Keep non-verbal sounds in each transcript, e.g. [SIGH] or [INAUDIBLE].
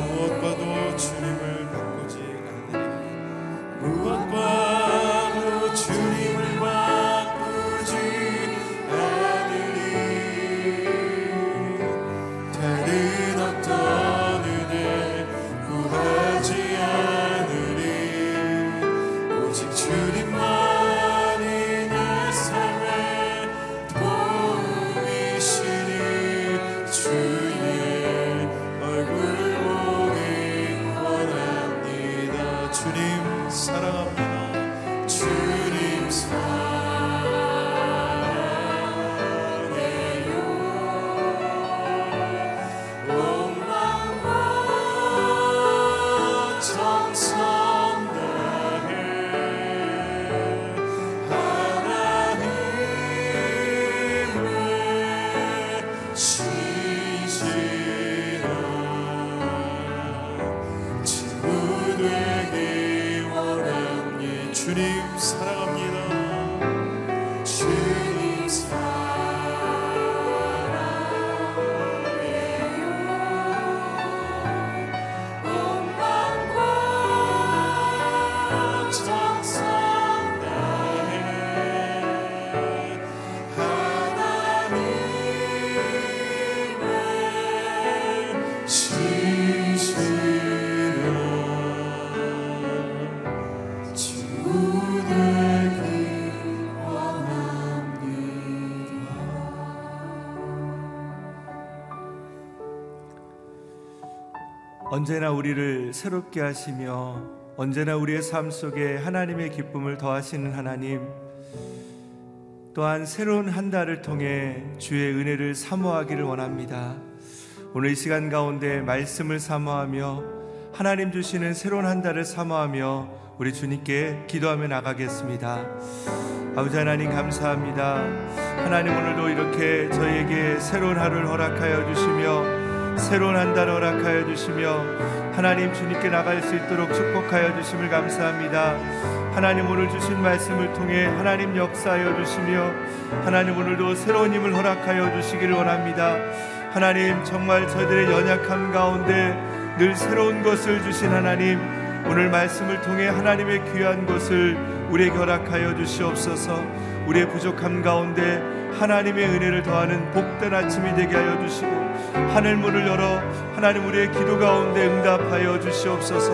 무엇과도 주님을 언제나 우리를 새롭게 하시며 언제나 우리의 삶 속에 하나님의 기쁨을 더하시는 하나님 또한 새로운 한 달을 통해 주의 은혜를 사모하기를 원합니다. 오늘 이 시간 가운데 말씀을 사모하며 하나님 주시는 새로운 한 달을 사모하며 우리 주님께 기도하며 나가겠습니다. 아버지 하나님 감사합니다. 하나님 오늘도 이렇게 저희에게 새로운 하루를 허락하여 주시며 새로운 한 달을 허락하여 주시며 하나님 주님께 나갈 수 있도록 축복하여 주심을 감사합니다. 하나님 오늘 주신 말씀을 통해 하나님 역사하여 주시며 하나님 오늘도 새로운 힘을 허락하여 주시기를 원합니다. 하나님 정말 저희들의 연약함 가운데 늘 새로운 것을 주신 하나님 오늘 말씀을 통해 하나님의 귀한 것을 우리에게 허락하여 주시옵소서 우리의 부족함 가운데 하나님의 은혜를 더하는 복된 아침이 되게 하여 주시고 하늘 문을 열어 하나님 우리의 기도 가운데 응답하여 주시옵소서.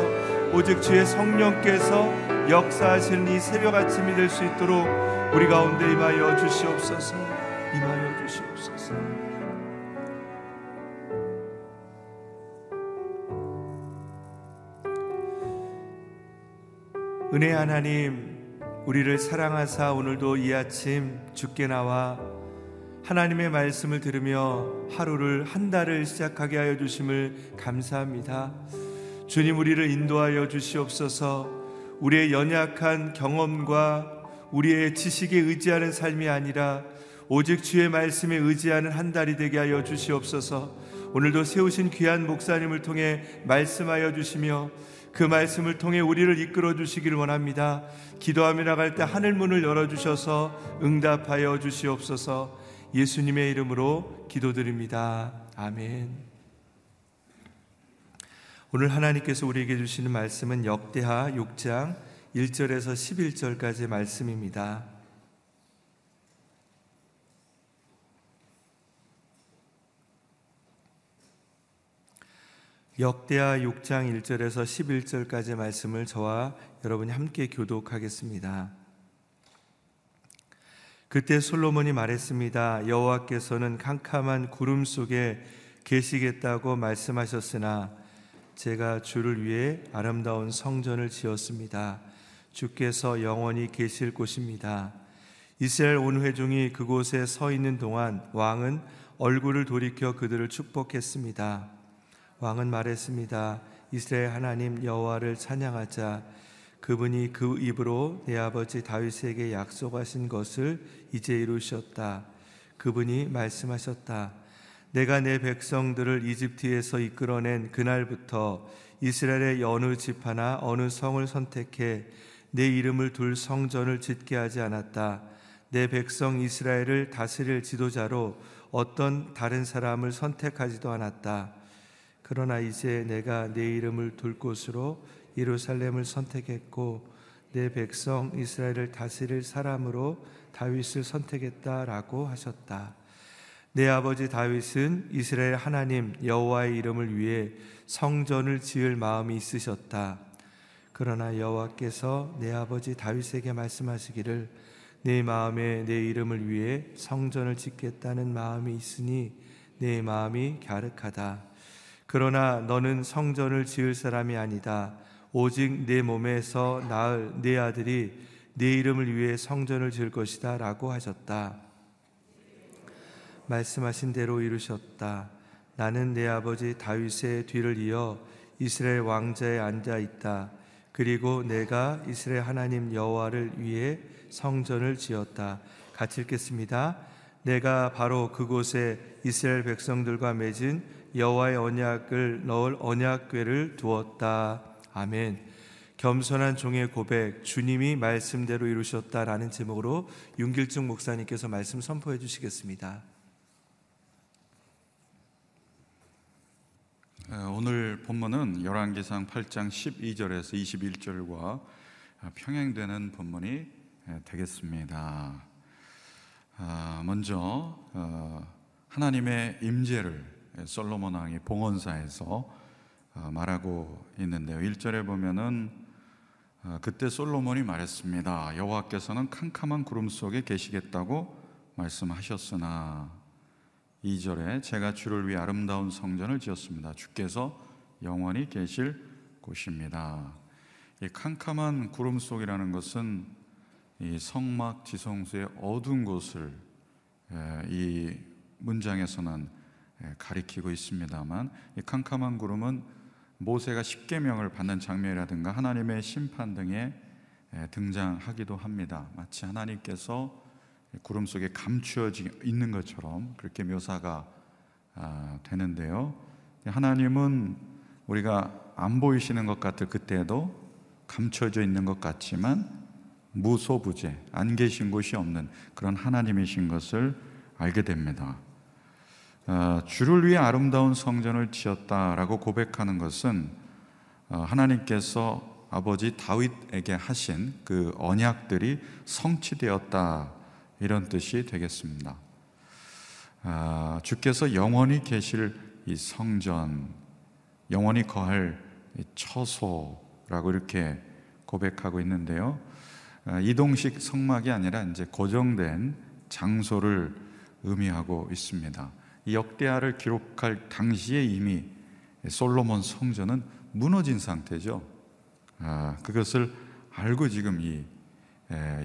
오직 주의 성령께서 역사하시는 이 새벽 아침이 될 수 있도록 우리 가운데 임하여 주시옵소서. 임하여 주시옵소서. 은혜 하나님 우리를 사랑하사 오늘도 이 아침 죽게 나와 하나님의 말씀을 들으며 하루를 한 달을 시작하게 하여 주심을 감사합니다. 주님 우리를 인도하여 주시옵소서 우리의 연약한 경험과 우리의 지식에 의지하는 삶이 아니라 오직 주의 말씀에 의지하는 한 달이 되게 하여 주시옵소서. 오늘도 세우신 귀한 목사님을 통해 말씀하여 주시며 그 말씀을 통해 우리를 이끌어 주시기를 원합니다. 기도하며 나갈 때 하늘 문을 열어 주셔서 응답하여 주시옵소서. 예수님의 이름으로 기도드립니다. 아멘. 오늘 하나님께서 우리에게 주시는 말씀은 역대하 6장 1절에서 11절까지의 말씀입니다. 역대하 6장 1절에서 11절까지의 말씀을 저와 여러분이 함께 교독하겠습니다. 그때 솔로몬이 말했습니다. 여호와께서는 캄캄한 구름 속에 계시겠다고 말씀하셨으나 제가 주를 위해 아름다운 성전을 지었습니다. 주께서 영원히 계실 곳입니다. 이스라엘 온 회중이 그곳에 서 있는 동안 왕은 얼굴을 돌이켜 그들을 축복했습니다. 왕은 말했습니다. 이스라엘 하나님 여호와를 찬양하자. 그분이 그 입으로 내 아버지 다윗에게 약속하신 것을 이제 이루셨다. 그분이 말씀하셨다. 내가 내 백성들을 이집트에서 이끌어낸 그날부터 이스라엘의 어느 집 하나 어느 성을 선택해 내 이름을 둘 성전을 짓게 하지 않았다. 내 백성 이스라엘을 다스릴 지도자로 어떤 다른 사람을 선택하지도 않았다. 그러나 이제 내가 내 이름을 둘 곳으로 예루살렘을 선택했고 내 백성 이스라엘을 다스릴 사람으로 다윗을 선택했다라고 하셨다. 내 아버지 다윗은 이스라엘 하나님 여호와의 이름을 위해 성전을 지을 마음이 있으셨다. 그러나 여호와께서 내 아버지 다윗에게 말씀하시기를 내 마음에 내 이름을 위해 성전을 짓겠다는 마음이 있으니 내 마음이 갸륵하다. 그러나 너는 성전을 지을 사람이 아니다. 오직 내 몸에서 낳을 내 아들이 내 이름을 위해 성전을 지을 것이다 라고 하셨다. 말씀하신 대로 이루셨다. 나는 내 아버지 다윗의 뒤를 이어 이스라엘 왕자에 앉아 있다. 그리고 내가 이스라엘 하나님 여호와를 위해 성전을 지었다. 같이 읽겠습니다. 내가 바로 그곳에 이스라엘 백성들과 맺은 여호와의 언약을 넣을 언약궤를 두었다. 아멘. 겸손한 종의 고백, 주님이 말씀대로 이루셨다라는 제목으로 윤길중 목사님께서 말씀 선포해 주시겠습니다. 오늘 본문은 열왕기상 8장 12절에서 21절과 평행되는 본문이 되겠습니다. 아, 먼저 어, 하나님의 임재를 솔로몬 왕이 봉헌사에서 어, 말하고 있는데요. 1절에 보면은 어, 그때 솔로몬이 말했습니다. 여호와께서는 캄캄한 구름 속에 계시겠다고 말씀하셨으나 2절에 제가 주를 위해 아름다운 성전을 지었습니다. 주께서 영원히 계실 곳입니다. 이 캄캄한 구름 속이라는 것은 이 성막 지성소의 어두운 곳을 에, 이 문장에서는 에, 가리키고 있습니다만 이 캄캄한 구름은 모세가 십계명을 받는 장면이라든가 하나님의 심판 등에 에, 등장하기도 합니다. 마치 하나님께서 구름 속에 감추어져 있는 것처럼 그렇게 묘사가 아, 되는데요. 하나님은 우리가 안 보이시는 것 같을 그때도 감춰져 있는 것 같지만 무소부재 안 계신 곳이 없는 그런 하나님이신 것을 알게 됩니다. 어, 주를 위해 아름다운 성전을 지었다라고 고백하는 것은 어, 하나님께서 아버지 다윗에게 하신 그 언약들이 성취되었다 이런 뜻이 되겠습니다. 아, 주께서 영원히 계실 이 성전, 영원히 거할 처소라고 이렇게 고백하고 있는데요. 아, 이동식 성막이 아니라 이제 고정된 장소를 의미하고 있습니다. 이 역대하를 기록할 당시에 이미 솔로몬 성전은 무너진 상태죠. 아, 그것을 알고 지금 이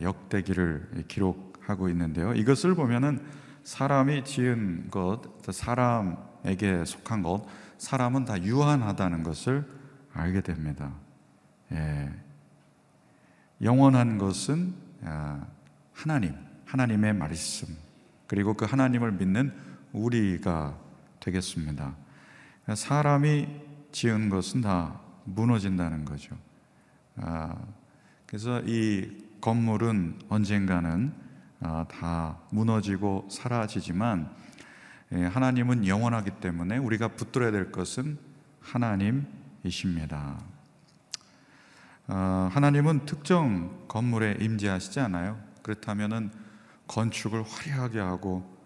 역대기를 기록하고 있는데요. 이것을 보면은 사람이 지은 것, 사람에게 속한 것, 사람은 다 유한하다는 것을 알게 됩니다. 예. 영원한 것은 아, 하나님, 하나님의 말씀, 그리고 그 하나님을 믿는 우리가 되겠습니다. 사람이 지은 것은 다 무너진다는 거죠. 아, 그래서 이 건물은 언젠가는 아, 다 무너지고 사라지지만 예, 하나님은 영원하기 때문에 우리가 붙들어야 될 것은 하나님이십니다. 아, 하나님은 특정 건물에 임재하시지 않아요. 그렇다면은 건축을 화려하게 하고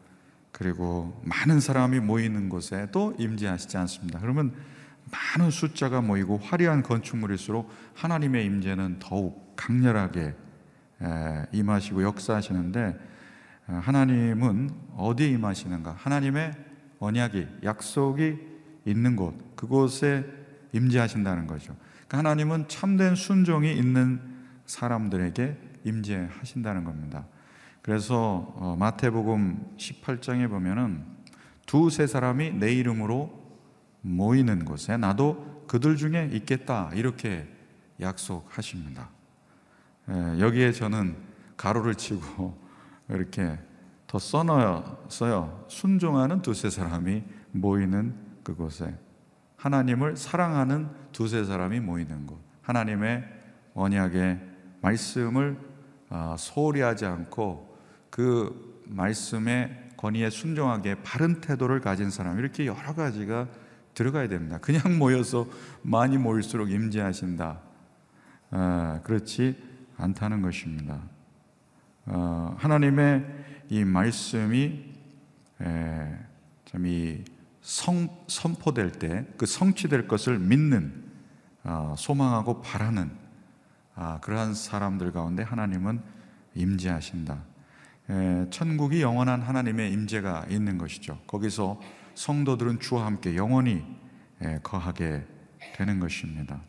그리고 많은 사람이 모이는 곳에 또 임재하시지 않습니다. 그러면 많은 숫자가 모이고 화려한 건축물일수록 하나님의 임재는 더욱 강렬하게 임하시고 역사하시는데 하나님은 어디에 임하시는가? 하나님의 언약이 약속이 있는 곳 그곳에 임재하신다는 거죠. 그러니까 하나님은 참된 순종이 있는 사람들에게 임재하신다는 겁니다. 그래서 어, 마태복음 18장에 보면은 두세 사람이 내 이름으로 모이는 곳에 나도 그들 중에 있겠다 이렇게 약속하십니다. 예, 여기에 저는 가로를 치고 [LAUGHS] 이렇게 더 써넣었어요. 순종하는 두세 사람이 모이는 그곳에 하나님을 사랑하는 두세 사람이 모이는 곳. 하나님의 언약의 말씀을 아, 소홀히 하지 않고 그 말씀의 권위에 순종하게 바른 태도를 가진 사람 이렇게 여러 가지가 들어가야 됩니다. 그냥 모여서 많이 모일수록 임재하신다. 아, 그렇지 않다는 것입니다. 어, 하나님의 이 말씀이 참이 선포될 때 그 성취될 것을 믿는 어, 소망하고 바라는 아, 그러한 사람들 가운데 하나님은 임재하신다. 에, 천국이 영원한 하나님의 임재가 있는 것이죠. 거기서 성도들은 주와 함께 영원히 에, 거하게 되는 것입니다.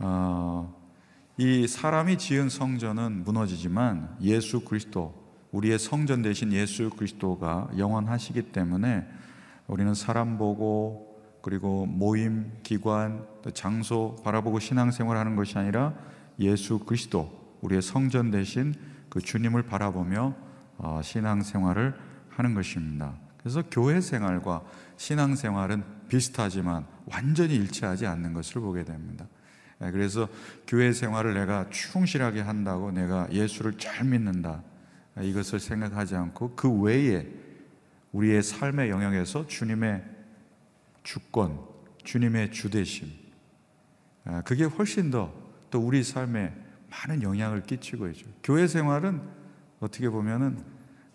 어, 이 사람이 지은 성전은 무너지지만 예수 그리스도 우리의 성전 대신 예수 그리스도가 영원하시기 때문에 우리는 사람 보고 그리고 모임, 기관, 장소 바라보고 신앙생활하는 것이 아니라 예수 그리스도 우리의 성전 대신 그 주님을 바라보며 어, 신앙생활을 하는 것입니다. 그래서 교회 생활과 신앙생활은 비슷하지만 완전히 일치하지 않는 것을 보게 됩니다. 예, 그래서 교회 생활을 내가 충실하게 한다고 내가 예수를 잘 믿는다. 예, 이것을 생각하지 않고 그 외에 우리의 삶의 영역에서 주님의 주권, 주님의 주대심, 예, 그게 훨씬 더 또 우리 삶에 많은 영향을 끼치고 있죠. 교회 생활은 어떻게 보면은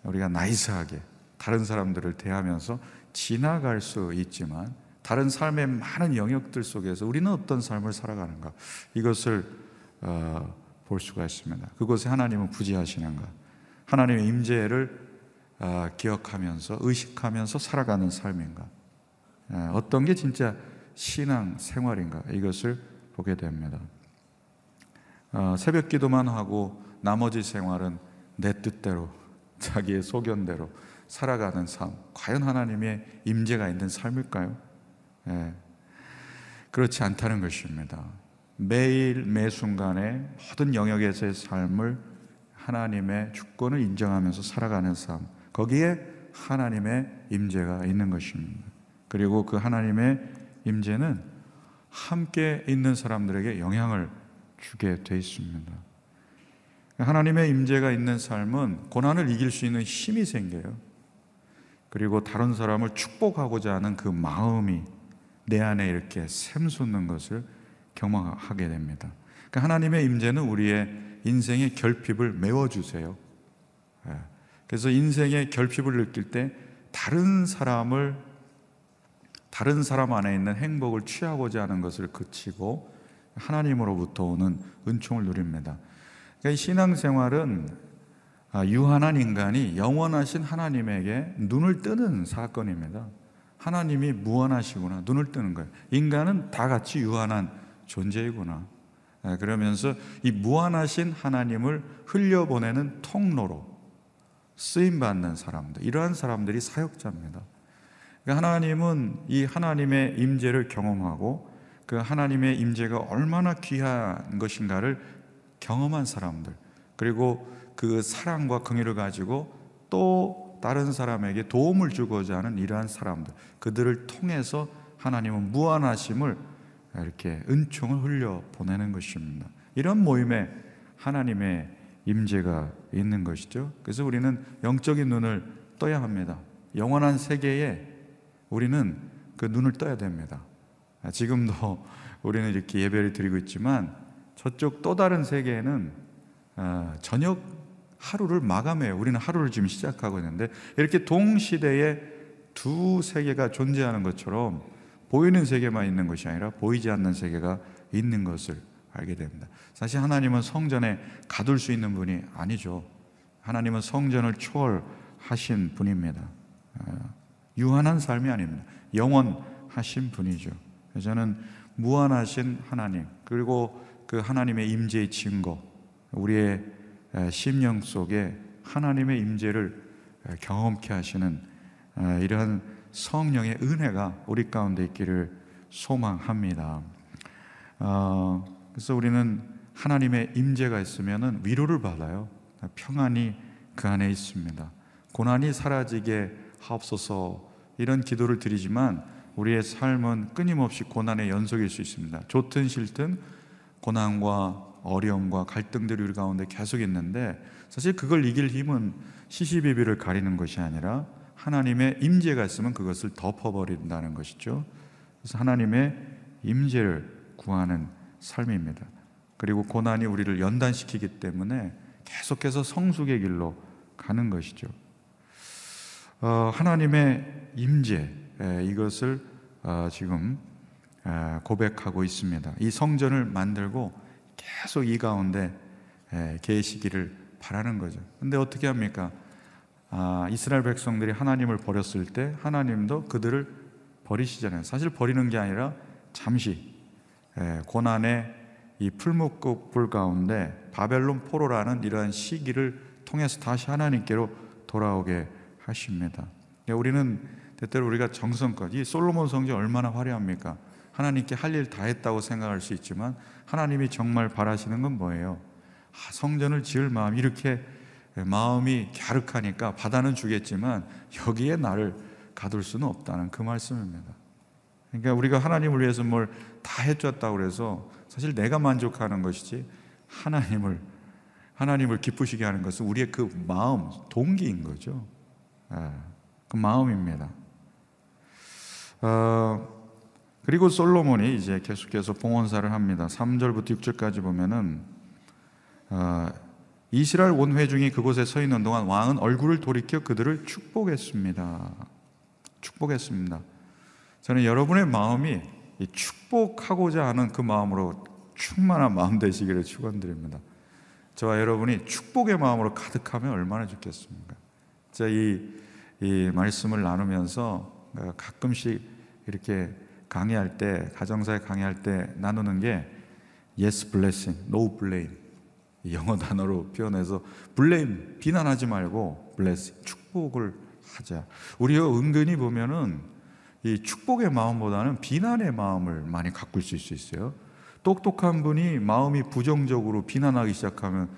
우리가 나이스하게 다른 사람들을 대하면서 지나갈 수 있지만 다른 삶의 많은 영역들 속에서 우리는 어떤 삶을 살아가는가 이것을 어, 볼 수가 있습니다. 그곳에 하나님은 부지하시는가? 하나님의 임재를 어, 기억하면서 의식하면서 살아가는 삶인가? 어, 어떤 게 진짜 신앙 생활인가? 이것을 보게 됩니다. 어, 새벽 기도만 하고 나머지 생활은 내 뜻대로 자기의 소견대로 살아가는 삶. 과연 하나님의 임재가 있는 삶일까요? 예. 그렇지 않다는 것입니다. 매일 매 순간에 모든 영역에서의 삶을 하나님의 주권을 인정하면서 살아가는 삶. 거기에 하나님의 임재가 있는 것입니다. 그리고 그 하나님의 임재는 함께 있는 사람들에게 영향을 주게 돼 있습니다. 하나님의 임재가 있는 삶은 고난을 이길 수 있는 힘이 생겨요. 그리고 다른 사람을 축복하고자 하는 그 마음이 내 안에 이렇게 샘솟는 것을 경험하게 됩니다. 그러니까 하나님의 임재는 우리의 인생의 결핍을 메워주세요. 예. 그래서 인생의 결핍을 느낄 때 다른 사람을 다른 사람 안에 있는 행복을 취하고자 하는 것을 그치고 하나님으로부터 오는 은총을 누립니다. 그러니까 신앙생활은 아, 유한한 인간이 영원하신 하나님에게 눈을 뜨는 사건입니다. 하나님이 무한하시구나 눈을 뜨는 거예요. 인간은 다 같이 유한한 존재이구나. 아, 그러면서 이 무한하신 하나님을 흘려보내는 통로로 쓰임 받는 사람들, 이러한 사람들이 사역자입니다. 그러니까 하나님은 이 하나님의 임재를 경험하고 그 하나님의 임재가 얼마나 귀한 것인가를 경험한 사람들, 그리고 그 사랑과 긍휼을 가지고 또 다른 사람에게 도움을 주고자 하는 이러한 사람들, 그들을 통해서 하나님은 무한하심을 이렇게 은총을 흘려 보내는 것입니다. 이런 모임에 하나님의 임재가 있는 것이죠. 그래서 우리는 영적인 눈을 떠야 합니다. 영원한 세계에 우리는 그 눈을 떠야 됩니다. 지금도 우리는 이렇게 예배를 드리고 있지만 저쪽 또 다른 세계에는 어, 저녁 하루를 마감해요. 우리는 하루를 지금 시작하고 있는데 이렇게 동시대에 두 세계가 존재하는 것처럼 보이는 세계만 있는 것이 아니라 보이지 않는 세계가 있는 것을 알게 됩니다. 사실 하나님은 성전에 가둘 수 있는 분이 아니죠. 하나님은 성전을 초월하신 분입니다. 어, 유한한 삶이 아닙니다. 영원하신 분이죠. 저는 무한하신 하나님 그리고 그 하나님의 임재의 증거 우리의 심령 속에 하나님의 임재를 경험케 하시는 이러한 성령의 은혜가 우리 가운데 있기를 소망합니다. 어, 그래서 우리는 하나님의 임재가 있으면 위로를 받아요. 평안이 그 안에 있습니다. 고난이 사라지게 하옵소서 이런 기도를 드리지만 우리의 삶은 끊임없이 고난의 연속일 수 있습니다. 좋든 싫든 고난과 어려움과 갈등들이 우리 가운데 계속 있는데 사실 그걸 이길 힘은 시시비비를 가리는 것이 아니라 하나님의 임재가 있으면 그것을 덮어버린다는 것이죠. 그래서 하나님의 임재를 구하는 삶입니다. 그리고 고난이 우리를 연단시키기 때문에 계속해서 성숙의 길로 가는 것이죠. 어, 하나님의 임재 이것을 어, 지금 고백하고 있습니다. 이 성전을 만들고 계속 이 가운데 계시기를 바라는 거죠. 근데 어떻게 합니까? 아, 이스라엘 백성들이 하나님을 버렸을 때 하나님도 그들을 버리시잖아요. 사실 버리는 게 아니라 잠시 고난의 이 풀목불 가운데 바벨론 포로라는 이러한 시기를 통해서 다시 하나님께로 돌아오게 하십니다. 우리는 때때로 우리가 정성껏 이 솔로몬 성전 얼마나 화려합니까? 하나님께 할 일 다 했다고 생각할 수 있지만 하나님이 정말 바라시는 건 뭐예요? 아, 성전을 지을 마음 이렇게 마음이 갸륵하니까 바다는 주겠지만 여기에 나를 가둘 수는 없다는 그 말씀입니다. 그러니까 우리가 하나님을 위해서 뭘 다 해줬다고 그래서 사실 내가 만족하는 것이지 하나님을 하나님을 기쁘시게 하는 것은 우리의 그 마음 동기인 거죠. 예, 그 마음입니다. 어, 그리고 솔로몬이 이제 계속해서 봉헌사를 합니다. 3절부터 6절까지 보면은 어, 이스라엘 온 회중이 그곳에 서 있는 동안 왕은 얼굴을 돌이켜 그들을 축복했습니다. 축복했습니다. 저는 여러분의 마음이 축복하고자 하는 그 마음으로 충만한 마음 되시기를 축원드립니다. 저와 여러분이 축복의 마음으로 가득하면 얼마나 좋겠습니까? 제가 이, 이 말씀을 나누면서 가끔씩 이렇게 강의할 때 가정사에 강의할 때 나누는 게 yes blessing, no blame 영어 단어로 표현해서 블레임 비난하지 말고 블레스 축복을 하자. 우리가 은근히 보면은 이 축복의 마음보다는 비난의 마음을 많이 가꿀 수 있어요. 똑똑한 분이 마음이 부정적으로 비난하기 시작하면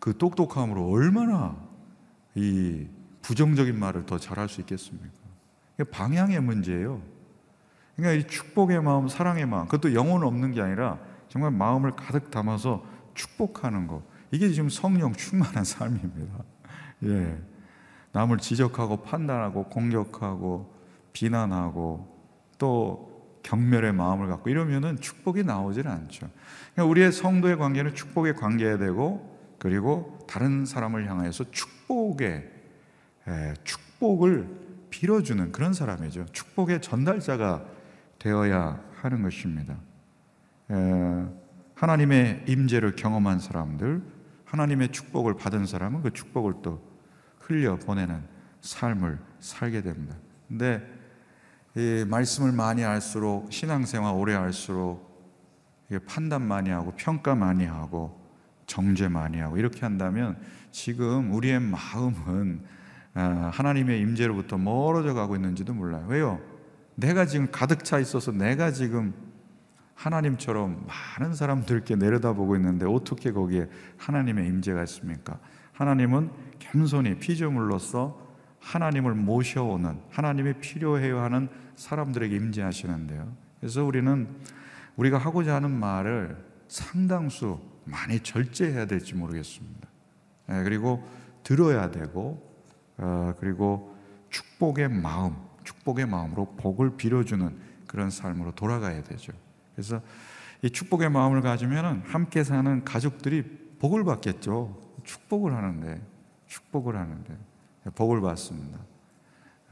그 똑똑함으로 얼마나 이 부정적인 말을 더 잘할 수 있겠습니까? 방향의 문제예요. 그러니까 이 축복의 마음, 사랑의 마음, 그것도 영혼 없는 게 아니라 정말 마음을 가득 담아서 축복하는 것. 이게 지금 성령 충만한 [LAUGHS] 삶입니다. 예. 남을 지적하고 판단하고 공격하고 비난하고 또 경멸의 마음을 갖고 이러면은 축복이 나오질 않죠. 그러니까 우리의 성도의 관계는 축복의 관계야 되고 그리고 다른 사람을 향해서 축복의 예, 축복을 빌어주는 그런 사람이죠. 축복의 전달자가 되어야 하는 것입니다. 예, 하나님의 임재를 경험한 사람들, 하나님의 축복을 받은 사람은 그 축복을 또 흘려 보내는 삶을 살게 됩니다. 근데 이 말씀을 많이 알수록 신앙생활 오래 할수록 판단 많이 하고 평가 많이 하고 정죄 많이 하고 이렇게 한다면 지금 우리의 마음은 아, 하나님의 임재로부터 멀어져 가고 있는지도 몰라요. 왜요? 내가 지금 가득 차 있어서 내가 지금 하나님처럼 많은 사람들께 내려다보고 있는데 어떻게 거기에 하나님의 임재가 있습니까? 하나님은 겸손히 피조물로서 하나님을 모셔오는 하나님이 필요해요 하는 사람들에게 임재하시는데요. 그래서 우리는 우리가 하고자 하는 말을 상당수 많이 절제해야 될지 모르겠습니다. 예, 그리고 들어야 되고 어, 그리고 축복의 마음, 축복의 마음으로 복을 빌어주는 그런 삶으로 돌아가야 되죠. 그래서 이 축복의 마음을 가지면 함께 사는 가족들이 복을 받겠죠. 축복을 하는데, 축복을 하는데, 복을 받습니다.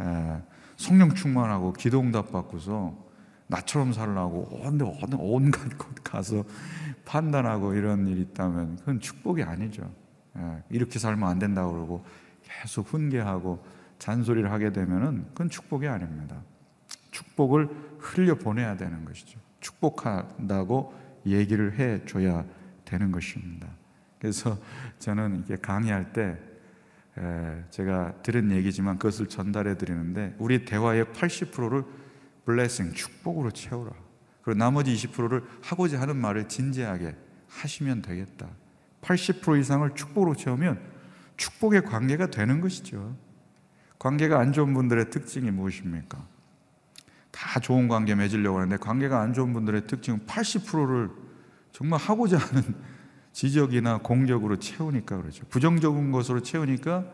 에, 성령 충만하고 기도응답 받고서 나처럼 살라고 온갖 곳 가서 판단하고 이런 일이 있다면 그건 축복이 아니죠. 에, 이렇게 살면 안 된다고 그러고 계속 훈계하고 잔소리를 하게 되면은 그건 축복이 아닙니다. 축복을 흘려 보내야 되는 것이죠. 축복한다고 얘기를 해 줘야 되는 것입니다. 그래서 저는 이렇게 강의할 때 제가 들은 얘기지만 그것을 전달해 드리는데 우리 대화의 80%를 블레싱 축복으로 채우라. 그리고 나머지 20%를 하고자 하는 말을 진지하게 하시면 되겠다. 80% 이상을 축복으로 채우면 축복의 관계가 되는 것이죠. 관계가 안 좋은 분들의 특징이 무엇입니까? 다 좋은 관계 맺으려고 하는데 관계가 안 좋은 분들의 특징은 80%를 정말 하고자 하는 [LAUGHS] 지적이나 공격으로 채우니까 그러죠. 부정적인 것으로 채우니까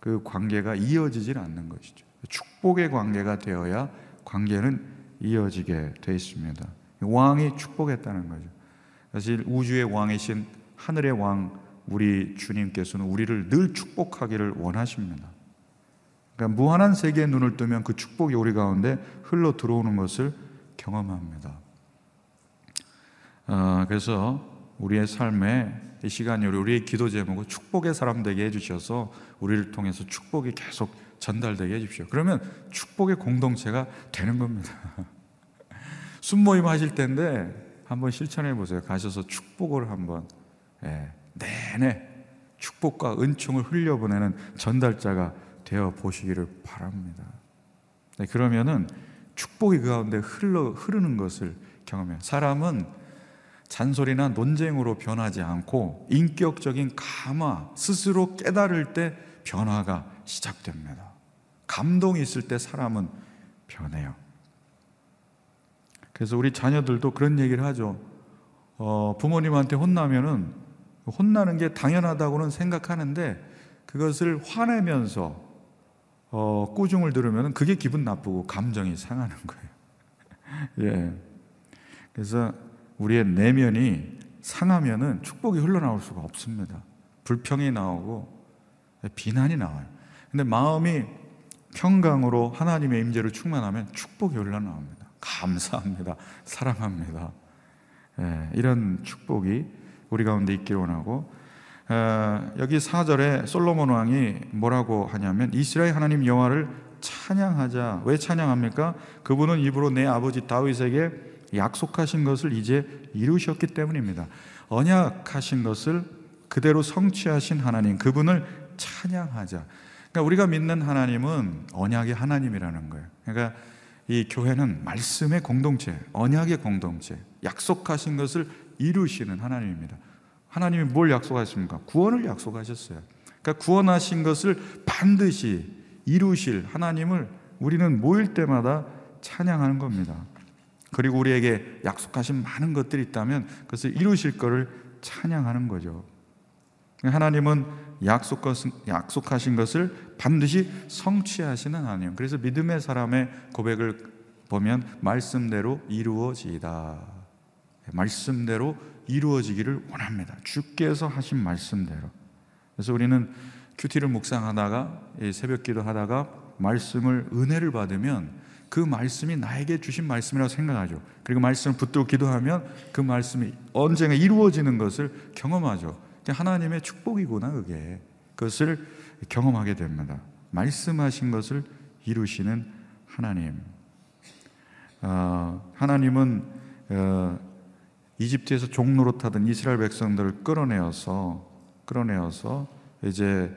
그 관계가 이어지질 않는 것이죠. 축복의 관계가 되어야 관계는 이어지게 돼 있습니다. 왕이 축복했다는 거죠. 사실 우주의 왕이신 하늘의 왕 우리 주님께서는 우리를 늘 축복하기를 원하십니다. 그러니까 무한한 세계의 눈을 뜨면 그 축복이 우리 가운데 흘러 들어오는 것을 경험합니다. 아, 그래서 우리의 삶에 이 시간이 우리의 기도 제목을 축복의 사람 되게 해주셔서 우리를 통해서 축복이 계속 전달되게 해주십시오. 그러면 축복의 공동체가 되는 겁니다. [LAUGHS] 순모임 하실 텐데 한번 실천해 보세요. 가셔서 축복을 한번 예, 내내 축복과 은총을 흘려보내는 전달자가 되어 보시기를 바랍니다. 네, 그러면은 축복이 그 가운데 흘러 흐르는 것을 경험해요. 사람은 잔소리나 논쟁으로 변하지 않고 인격적인 감화, 스스로 깨달을 때 변화가 시작됩니다. 감동이 있을 때 사람은 변해요. 그래서 우리 자녀들도 그런 얘기를 하죠. 어, 부모님한테 혼나면은 혼나는 게 당연하다고는 생각하는데 그것을 화내면서 어, 꾸중을 들으면 그게 기분 나쁘고 감정이 상하는 거예요. [LAUGHS] 예. 그래서 우리의 내면이 상하면은 축복이 흘러나올 수가 없습니다. 불평이 나오고 비난이 나와요. 근데 마음이 평강으로 하나님의 임재를 충만하면 축복이 흘러나옵니다. 감사합니다. 사랑합니다. 예, 이런 축복이 우리 가운데 있기를 원하고 어, 여기 4절에 솔로몬 왕이 뭐라고 하냐면 이스라엘 하나님 여호와를 찬양하자. 왜 찬양합니까? 그분은 입으로 내 아버지 다윗에게 약속하신 것을 이제 이루셨기 때문입니다. 언약하신 것을 그대로 성취하신 하나님, 그분을 찬양하자. 그러니까 우리가 믿는 하나님은 언약의 하나님이라는 거예요. 그러니까 이 교회는 말씀의 공동체, 언약의 공동체, 약속하신 것을 이루시는 하나님입니다. 하나님이 뭘 약속하셨습니까? 구원을 약속하셨어요. 그러니까 구원하신 것을 반드시 이루실 하나님을 우리는 모일 때마다 찬양하는 겁니다. 그리고 우리에게 약속하신 많은 것들이 있다면 그것을 이루실 것을 찬양하는 거죠. 하나님은 약속하신 것을 반드시 성취하시는 하나님. 그래서 믿음의 사람의 고백을 보면 말씀대로 이루어지이다. 말씀대로 이루어지기를 원합니다. 주께서 하신 말씀대로. 그래서 우리는 큐티를 묵상하다가 새벽 기도하다가 말씀을 은혜를 받으면 그 말씀이 나에게 주신 말씀이라고 생각하죠. 그리고 말씀을 붙들고 기도하면 그 말씀이 언젠가 이루어지는 것을 경험하죠. 하나님의 축복이구나 그게. 그것을 경험하게 됩니다. 말씀하신 것을 이루시는 하나님. 어, 하나님은 어, 이집트에서 종로로 타던 이스라엘 백성들을 끌어내어서 끌어내어서 이제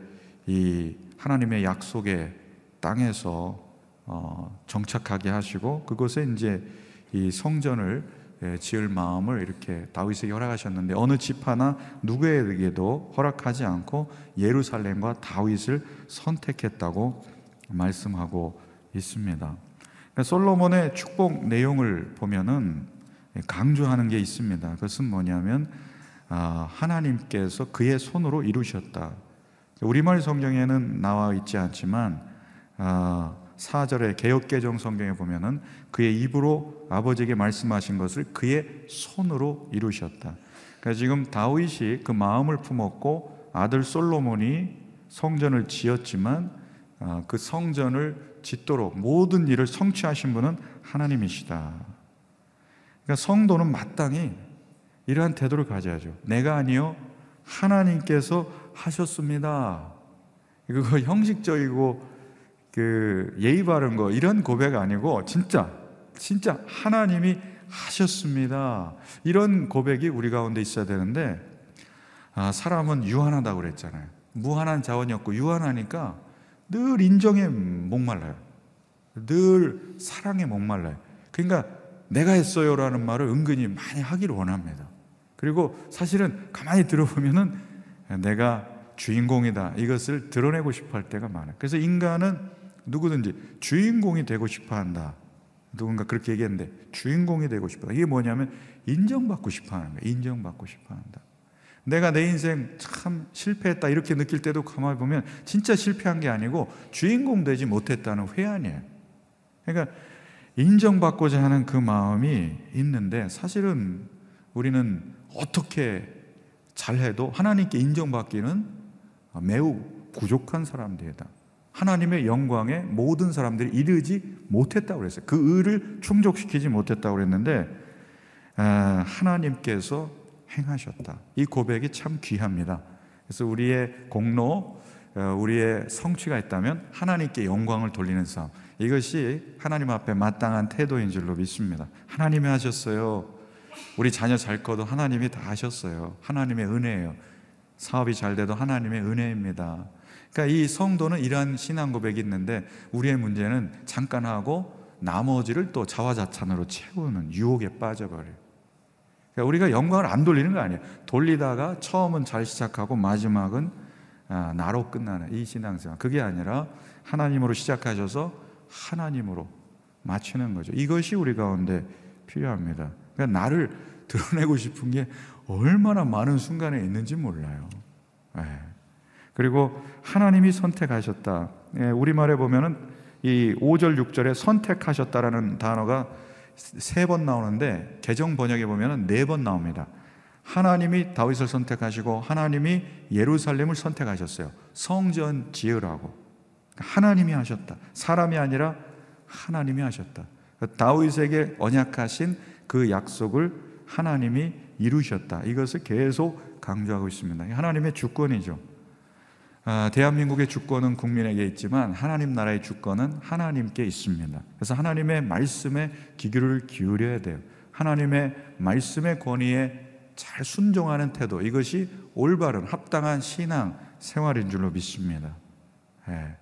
이 하나님의 약속의 땅에서 어, 정착하게 하시고 그곳에 이제 이 성전을 예, 지을 마음을 이렇게 다윗에게 허락하셨는데 어느 집 하나 누구에게도 허락하지 않고 예루살렘과 다윗을 선택했다고 말씀하고 있습니다. 그러니까 솔로몬의 축복 내용을 보면은 강조하는 게 있습니다. 그것은 뭐냐면 아, 하나님께서 그의 손으로 이루셨다. 우리말 성경에는 나와 있지 않지만 아, 4절의 개혁개정 성경에 보면은 그의 입으로 아버지에게 말씀하신 것을 그의 손으로 이루셨다. 그러니까 지금 다윗이 그 마음을 품었고 아들 솔로몬이 성전을 지었지만 아, 그 성전을 짓도록 모든 일을 성취하신 분은 하나님이시다. 그러니까 성도는 마땅히 이러한 태도를 가져야죠. 내가 아니요 하나님께서 하셨습니다. 그거 [LAUGHS] 형식적이고 그 예의 바른 거 이런 고백 아니고 진짜 진짜 하나님이 하셨습니다. 이런 고백이 우리 가운데 있어야 되는데 아, 사람은 유한하다고 그랬잖아요. 무한한 자원이 없고 유한하니까 늘 인정에 목말라요. 늘 사랑에 목말라요. 그러니까 내가 했어요라는 말을 은근히 많이 하기를 원합니다. 그리고 사실은 가만히 들어보면은 내가 주인공이다 이것을 드러내고 싶어 할 때가 많아요. 그래서 인간은 누구든지 주인공이 되고 싶어 한다. 누군가 그렇게 얘기했는데 주인공이 되고 싶어. 이게 뭐냐면 인정받고 싶어 하는 거예요. 인정받고 싶어 한다. 내가 내 인생 참 실패했다 이렇게 느낄 때도 가만히 보면 진짜 실패한 게 아니고 주인공 되지 못했다는 회한이에요. 그러니까 인정받고자 하는 그 마음이 있는데 사실은 우리는 어떻게 잘해도 하나님께 인정받기는 매우 부족한 사람들이다. 하나님의 영광에 모든 사람들이 이르지 못했다고 그랬어요. 그 의를 충족시키지 못했다고 그랬는데 아, 하나님께서 행하셨다. 이 고백이 참 귀합니다. 그래서 우리의 공로, 어, 우리의 성취가 있다면 하나님께 영광을 돌리는 삶. 이것이 하나님 앞에 마땅한 태도인 줄로 믿습니다. 하나님이 하셨어요. 우리 자녀 잘 커도 하나님이 다 하셨어요. 하나님의 은혜예요. 사업이 잘 돼도 하나님의 은혜입니다. 그러니까 이 성도는 이러한 신앙 고백이 있는데 우리의 문제는 잠깐 하고 나머지를 또 자화자찬으로 채우는 유혹에 빠져버려요. 그러니까 우리가 영광을 안 돌리는 거 아니에요. 돌리다가 처음은 잘 시작하고 마지막은 아, 나로 끝나는 이 신앙생활. 그게 아니라 하나님으로 시작하셔서 하나님으로 맞추는 거죠. 이것이 우리 가운데 필요합니다. 그러니까 나를 드러내고 싶은 게 얼마나 많은 순간에 있는지 몰라요. 네. 그리고 하나님이 선택하셨다. 예, 우리말에 보면은 이 5절 6절에 선택하셨다라는 단어가 세 번 나오는데 개정 번역에 보면은 네 번 나옵니다. 하나님이 다윗을 선택하시고 하나님이 예루살렘을 선택하셨어요. 성전 지으라고. 하나님이 하셨다. 사람이 아니라 하나님이 하셨다. 다윗에게 언약하신 그 약속을 하나님이 이루셨다. 이것을 계속 강조하고 있습니다. 하나님의 주권이죠. 아, 대한민국의 주권은 국민에게 있지만 하나님 나라의 주권은 하나님께 있습니다. 그래서 하나님의 말씀에 귀를 기울여야 돼요. 하나님의 말씀의 권위에 잘 순종하는 태도 이것이 올바른 합당한 신앙 생활인 줄로 믿습니다. 예.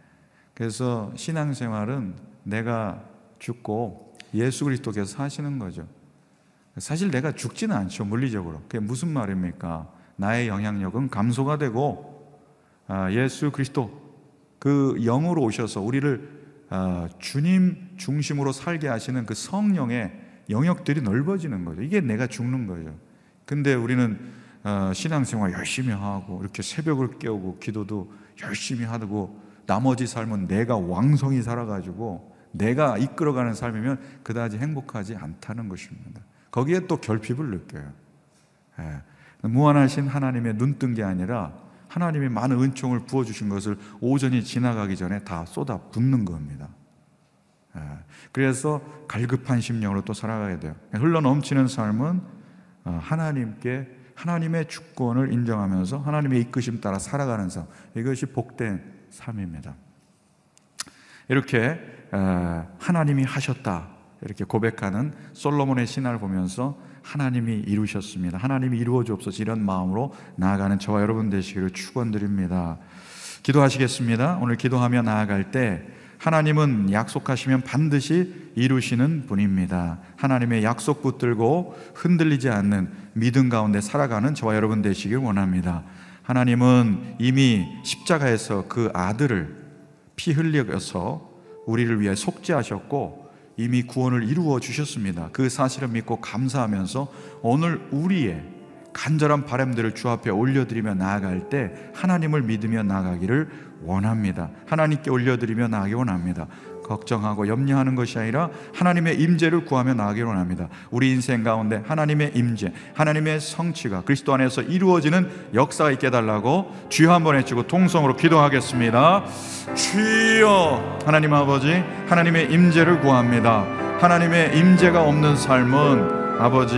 그래서 신앙 생활은 내가 죽고 예수 그리스도께서 사시는 거죠. 사실 내가 죽지는 않죠 물리적으로. 그게 무슨 말입니까? 나의 영향력은 감소가 되고 아, 예수 그리스도 그 영으로 오셔서 우리를 아, 주님 중심으로 살게 하시는 그 성령의 영역들이 넓어지는 거죠. 이게 내가 죽는 거죠. 근데 우리는 어, 신앙생활 열심히 하고 이렇게 새벽을 깨우고 기도도 열심히 하고 나머지 삶은 내가 왕성히 살아가지고 내가 이끌어가는 삶이면 그다지 행복하지 않다는 것입니다. 거기에 또 결핍을 느껴요. 예. 무한하신 하나님의 눈뜬 게 아니라 하나님이 많은 은총을 부어주신 것을 오전이 지나가기 전에 다 쏟아 붓는 겁니다. 예. 그래서 갈급한 심령으로 또 살아가야 돼요. 흘러 넘치는 삶은 어, 하나님께 하나님의 주권을 인정하면서 하나님의 이끄심 따라 살아가는 삶. 이것이 복된 삶입니다. 이렇게 어, 하나님이 하셨다. 이렇게 고백하는 솔로몬의 신화를 보면서 하나님이 이루셨습니다. 하나님이 이루어 주옵소서 이런 마음으로 나아가는 저와 여러분 되시기를 축원드립니다. 기도하시겠습니다. 오늘 기도하며 나아갈 때 하나님은 약속하시면 반드시 이루시는 분입니다. 하나님의 약속 붙들고 흔들리지 않는 믿음 가운데 살아가는 저와 여러분 되시길 원합니다. 하나님은 이미 십자가에서 그 아들을 피 흘려서 우리를 위해 속죄하셨고 이미 구원을 이루어 주셨습니다. 그 사실을 믿고 감사하면서 오늘 우리의 간절한 바람들을 주 앞에 올려드리며 나아갈 때 하나님을 믿으며 나가기를 원합니다. 하나님께 올려드리며 나가기 원합니다. 걱정하고 염려하는 것이 아니라 하나님의 임재를 구하며 나가기 원합니다. 우리 인생 가운데 하나님의 임재, 하나님의 성취가 그리스도 안에서 이루어지는 역사가 있게 달라고 주여 한번 해주고 통성으로 기도하겠습니다. 주여 하나님 아버지 하나님의 임재를 구합니다. 하나님의 임재가 없는 삶은 아버지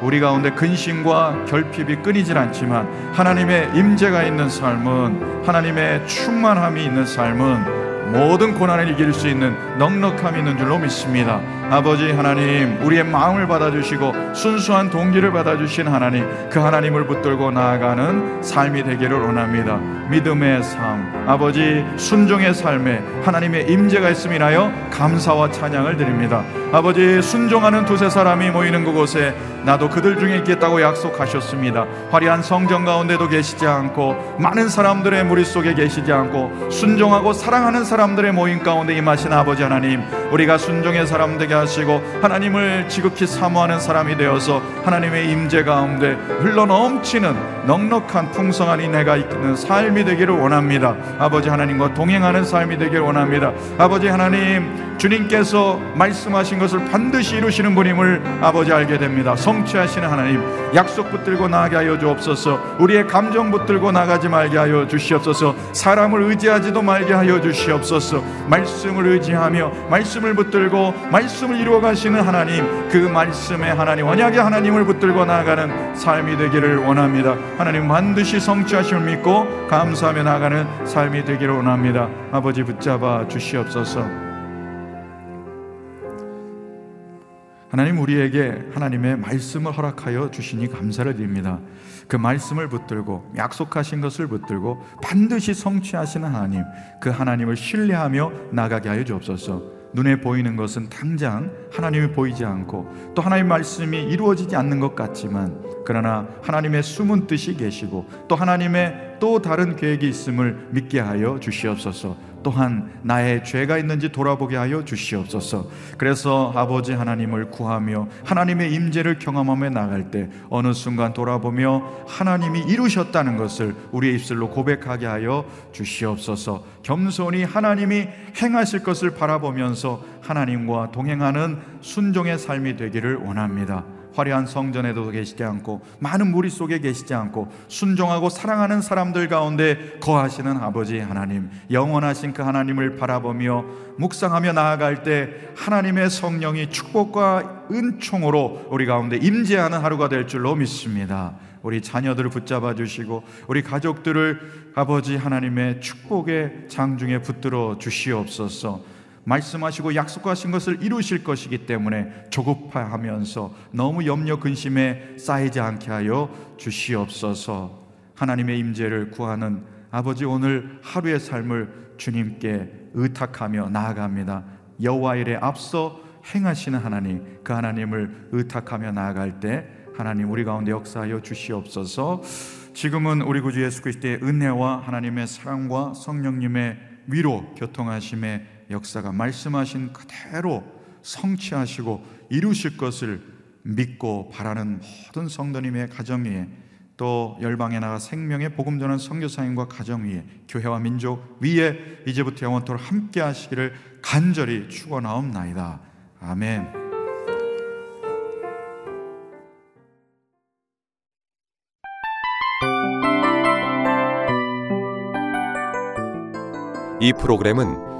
우리 가운데 근심과 결핍이 끊이질 않지만 하나님의 임재가 있는 삶은 하나님의 충만함이 있는 삶은 모든 고난을 이길 수 있는 넉넉함이 있는 줄로 믿습니다. 아버지 하나님, 우리의 마음을 받아주시고 순수한 동기를 받아주신 하나님, 그 하나님을 붙들고 나아가는 삶이 되기를 원합니다. 믿음의 삶, 아버지 순종의 삶에 하나님의 임재가 있음이나여 감사와 찬양을 드립니다. 아버지 순종하는 두세 사람이 모이는 그곳에 나도 그들 중에 있겠다고 약속하셨습니다. 화려한 성전 가운데도 계시지 않고 많은 사람들의 무리 속에 계시지 않고 순종하고 사랑하는 사람 들의 모임 가운데 임하신 아버지 하나님, 우리가 순종의 사람 되게 하시고 하나님을 지극히 사모하는 사람이 되어서 하나님의 임재 가운데 흘러 넘치는 넉넉한 풍성한 이내가 있는 삶이 되기를 원합니다. 아버지 하나님과 동행하는 삶이 되기를 원합니다. 아버지 하나님 주님께서 말씀하신 것을 반드시 이루시는 분임을 아버지 알게 됩니다. 성취하시는 하나님 약속 붙들고 나가게 하여 주옵소서. 우리의 감정 붙들고 나가지 말게 하여 주시옵소서. 사람을 의지하지도 말게 하여 주시옵소서. 말씀을 의지하며 말씀을 붙들고 말씀을 이루어 가시는 하나님 그 말씀의 하나님 언약의 하나님을 붙들고 나아가는 삶이 되기를 원합니다. 하나님 반드시 성취하심을 믿고 감사하며 나아가는 삶이 되기를 원합니다. 아버지 붙잡아 주시옵소서. 하나님 우리에게 하나님의 말씀을 허락하여 주시니 감사를 드립니다. 그 말씀을 붙들고 약속하신 것을 붙들고 반드시 성취하시는 하나님, 그 하나님을 신뢰하며 나가게 하여 주옵소서. 눈에 보이는 것은 당장 하나님이 보이지 않고 또 하나님 말씀이 이루어지지 않는 것 같지만 그러나 하나님의 숨은 뜻이 계시고 또 하나님의 또 다른 계획이 있음을 믿게 하여 주시옵소서. 또한 나의 죄가 있는지 돌아보게 하여 주시옵소서. 그래서 아버지 하나님을 구하며 하나님의 임재를 경험하며 나갈 때 어느 순간 돌아보며 하나님이 이루셨다는 것을 우리의 입술로 고백하게 하여 주시옵소서. 겸손히 하나님이 행하실 것을 바라보면서 하나님과 동행하는 순종의 삶이 되기를 원합니다. 화려한 성전에도 계시지 않고 많은 무리 속에 계시지 않고 순종하고 사랑하는 사람들 가운데 거하시는 아버지 하나님 영원하신 그 하나님을 바라보며 묵상하며 나아갈 때 하나님의 성령이 축복과 은총으로 우리 가운데 임재하는 하루가 될 줄로 믿습니다. 우리 자녀들을 붙잡아 주시고 우리 가족들을 아버지 하나님의 축복의 장중에 붙들어 주시옵소서. 말씀하시고 약속하신 것을 이루실 것이기 때문에 조급하면서 너무 염려 근심에 쌓이지 않게 하여 주시옵소서. 하나님의 임재를 구하는 아버지 오늘 하루의 삶을 주님께 의탁하며 나아갑니다. 여호와 일에 앞서 행하시는 하나님 그 하나님을 의탁하며 나아갈 때 하나님 우리 가운데 역사하여 주시옵소서. 지금은 우리 구주 예수 그리스도의 은혜와 하나님의 사랑과 성령님의 위로 교통하심의 역사가 말씀하신 그대로 성취하시고 이루실 것을 믿고 바라는 모든 성도님의 가정 위에 또 열방에 나가 생명의 복음 전한 선교사님과 가정 위에 교회와 민족 위에 이제부터 영원토록 함께 하시기를 간절히 축원하옵나이다. 아멘. 이 프로그램은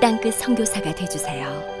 땅끝 선교사가 되주세요.